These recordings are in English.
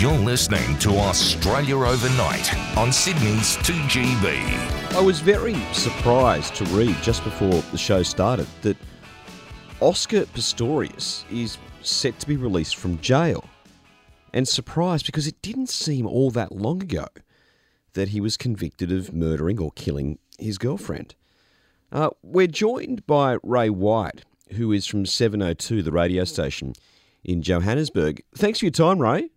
You're listening to Australia Overnight on Sydney's 2GB. I was very surprised to read just before the show started that Oscar Pistorius is set to be released from jail. And surprised because it didn't seem all that long ago that he was convicted of murdering or killing his girlfriend. Uh, we're joined by Ray White, who is from 702, the radio station in Johannesburg. Thanks for your time, Ray.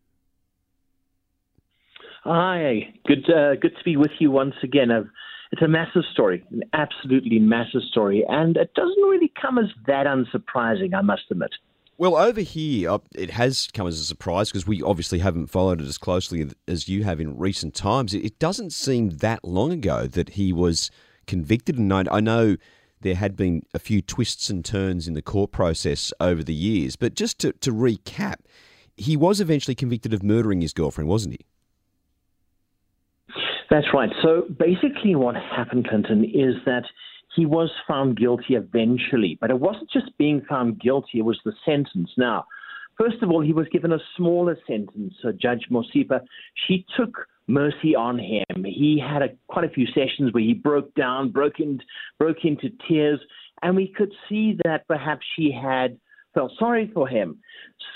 Hi, good uh, good to be with you once again. I've, it's a massive story, an absolutely massive story, and it doesn't really come as that unsurprising, I must admit. Well, over here, uh, it has come as a surprise because we obviously haven't followed it as closely as you have in recent times. It doesn't seem that long ago that he was convicted, and I know there had been a few twists and turns in the court process over the years. But just to, to recap, he was eventually convicted of murdering his girlfriend, wasn't he? That's right. So basically, what happened, Clinton, is that he was found guilty eventually, but it wasn't just being found guilty, it was the sentence. Now, first of all, he was given a smaller sentence. So Judge Masipa, she took mercy on him. He had a, quite a few sessions where he broke down, broke, in, broke into tears, and we could see that perhaps she had felt sorry for him.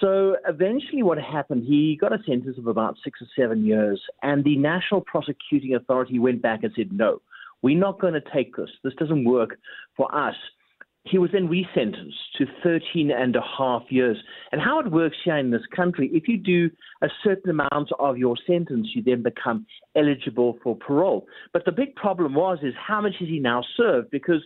So eventually, what happened, he got a sentence of about six or seven years, and the National Prosecuting Authority went back and said, no, we're not going to take this. This doesn't work for us. He was then resentenced to 13 and a half years. And how it works here in this country, if you do a certain amount of your sentence, you then become eligible for parole. But the big problem was is how much has he now served? Because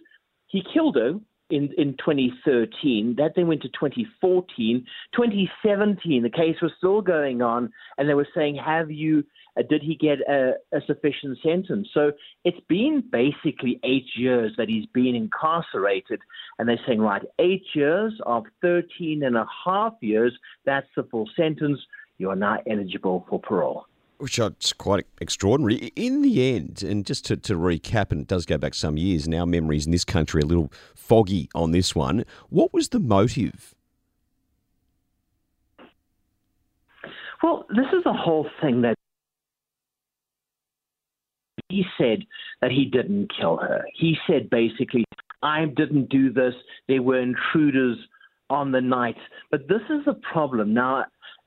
he killed her in, in 2013. That then went to 2014. 2017, the case was still going on, and they were saying, "Have you? Uh, did he get a, a sufficient sentence?" So it's been basically eight years that he's been incarcerated, and they're saying, "Right, eight years of 13 and a half years. That's the full sentence. You are now eligible for parole." Which is quite extraordinary. In the end, and just to, to recap, and it does go back some years, and our memories in this country are a little foggy on this one. What was the motive? Well, this is the whole thing that he said that he didn't kill her. He said basically, I didn't do this. There were intruders on the night. But this is the problem. Now,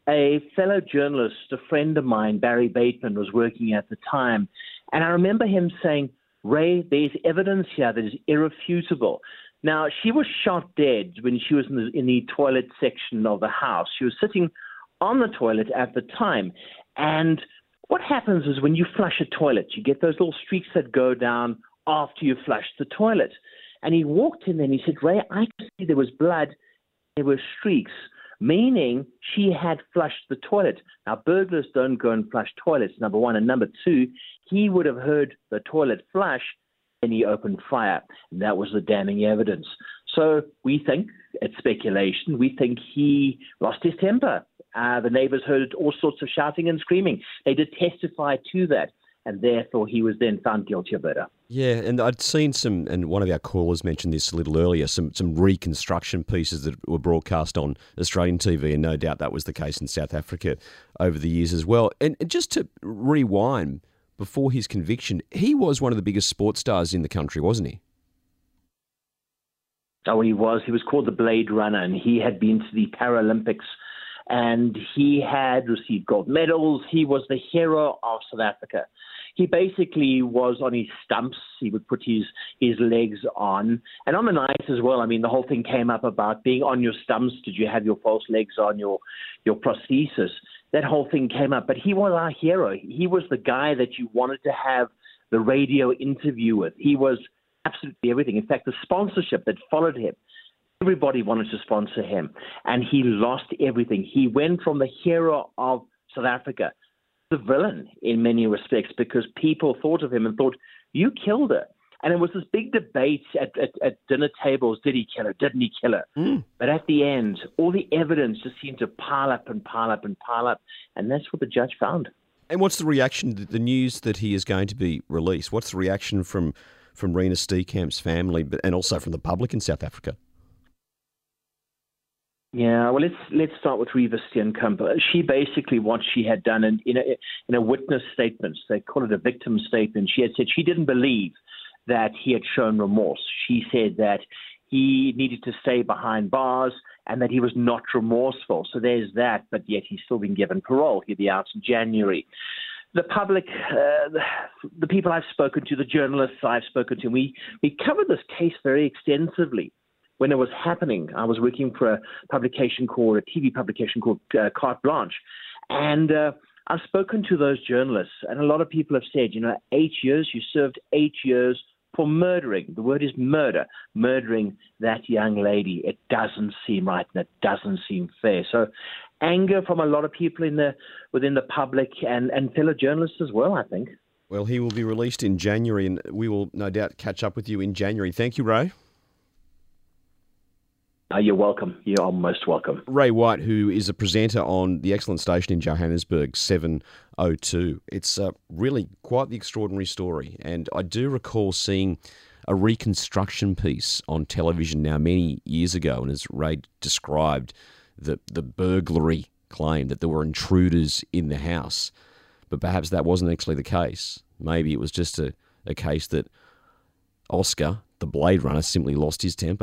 a fellow journalist, a friend of mine, Barry Bateman, was working at the time. And I remember him saying, Ray, there's evidence here that is irrefutable. Now, she was shot dead when she was in the, in the toilet section of the house. She was sitting on the toilet at the time. And what happens is when you flush a toilet, you get those little streaks that go down after you flush the toilet. And he walked in there and he said, Ray, I could see there was blood, there were streaks meaning she had flushed the toilet. Now, burglars don't go and flush toilets, number one. And number two, he would have heard the toilet flush and he opened fire. And that was the damning evidence. So we think, it's speculation, we think he lost his temper. Uh, the neighbors heard all sorts of shouting and screaming. They did testify to that and therefore he was then found guilty of murder. Yeah, and I'd seen some, and one of our callers mentioned this a little earlier, some some reconstruction pieces that were broadcast on Australian TV, and no doubt that was the case in South Africa over the years as well. And, and just to rewind, before his conviction, he was one of the biggest sports stars in the country, wasn't he? Oh, he was. He was called the Blade Runner, and he had been to the Paralympics and he had received gold medals. He was the hero of South Africa he basically was on his stumps. He would put his his legs on, and on the night as well. I mean, the whole thing came up about being on your stumps. Did you have your false legs on your your prosthesis? That whole thing came up. But he was our hero. He was the guy that you wanted to have the radio interview with. He was absolutely everything. In fact, the sponsorship that followed him everybody wanted to sponsor him, and he lost everything. He went from the hero of South Africa to the villain in many respects because people thought of him and thought, you killed her. And it was this big debate at, at, at dinner tables did he kill her? Didn't he kill her? Mm. But at the end, all the evidence just seemed to pile up and pile up and pile up. And that's what the judge found. And what's the reaction the news that he is going to be released? What's the reaction from, from Reeva Steenkamp's family but, and also from the public in South Africa? Yeah, well, let's let's start with Reeva Steenkamp. She basically what she had done in in a, in a witness statement, they call it a victim statement. She had said she didn't believe that he had shown remorse. She said that he needed to stay behind bars and that he was not remorseful. So there's that, but yet he's still been given parole. He'll be out in January. The public, uh, the people I've spoken to, the journalists I've spoken to, we, we covered this case very extensively when it was happening, I was working for a publication called, a TV publication called uh, Carte Blanche. And uh, I've spoken to those journalists, and a lot of people have said, you know, eight years, you served eight years for murdering. The word is murder, murdering that young lady. It doesn't seem right and it doesn't seem fair. So, anger from a lot of people in the within the public and, and fellow journalists as well, I think. Well, he will be released in January, and we will no doubt catch up with you in January. Thank you, Ray. Uh, you're welcome. You are most welcome. Ray White, who is a presenter on the excellent station in Johannesburg, 702. It's uh, really quite the extraordinary story. And I do recall seeing a reconstruction piece on television now many years ago. And as Ray described, the, the burglary claim that there were intruders in the house. But perhaps that wasn't actually the case. Maybe it was just a, a case that Oscar, the Blade Runner, simply lost his temper.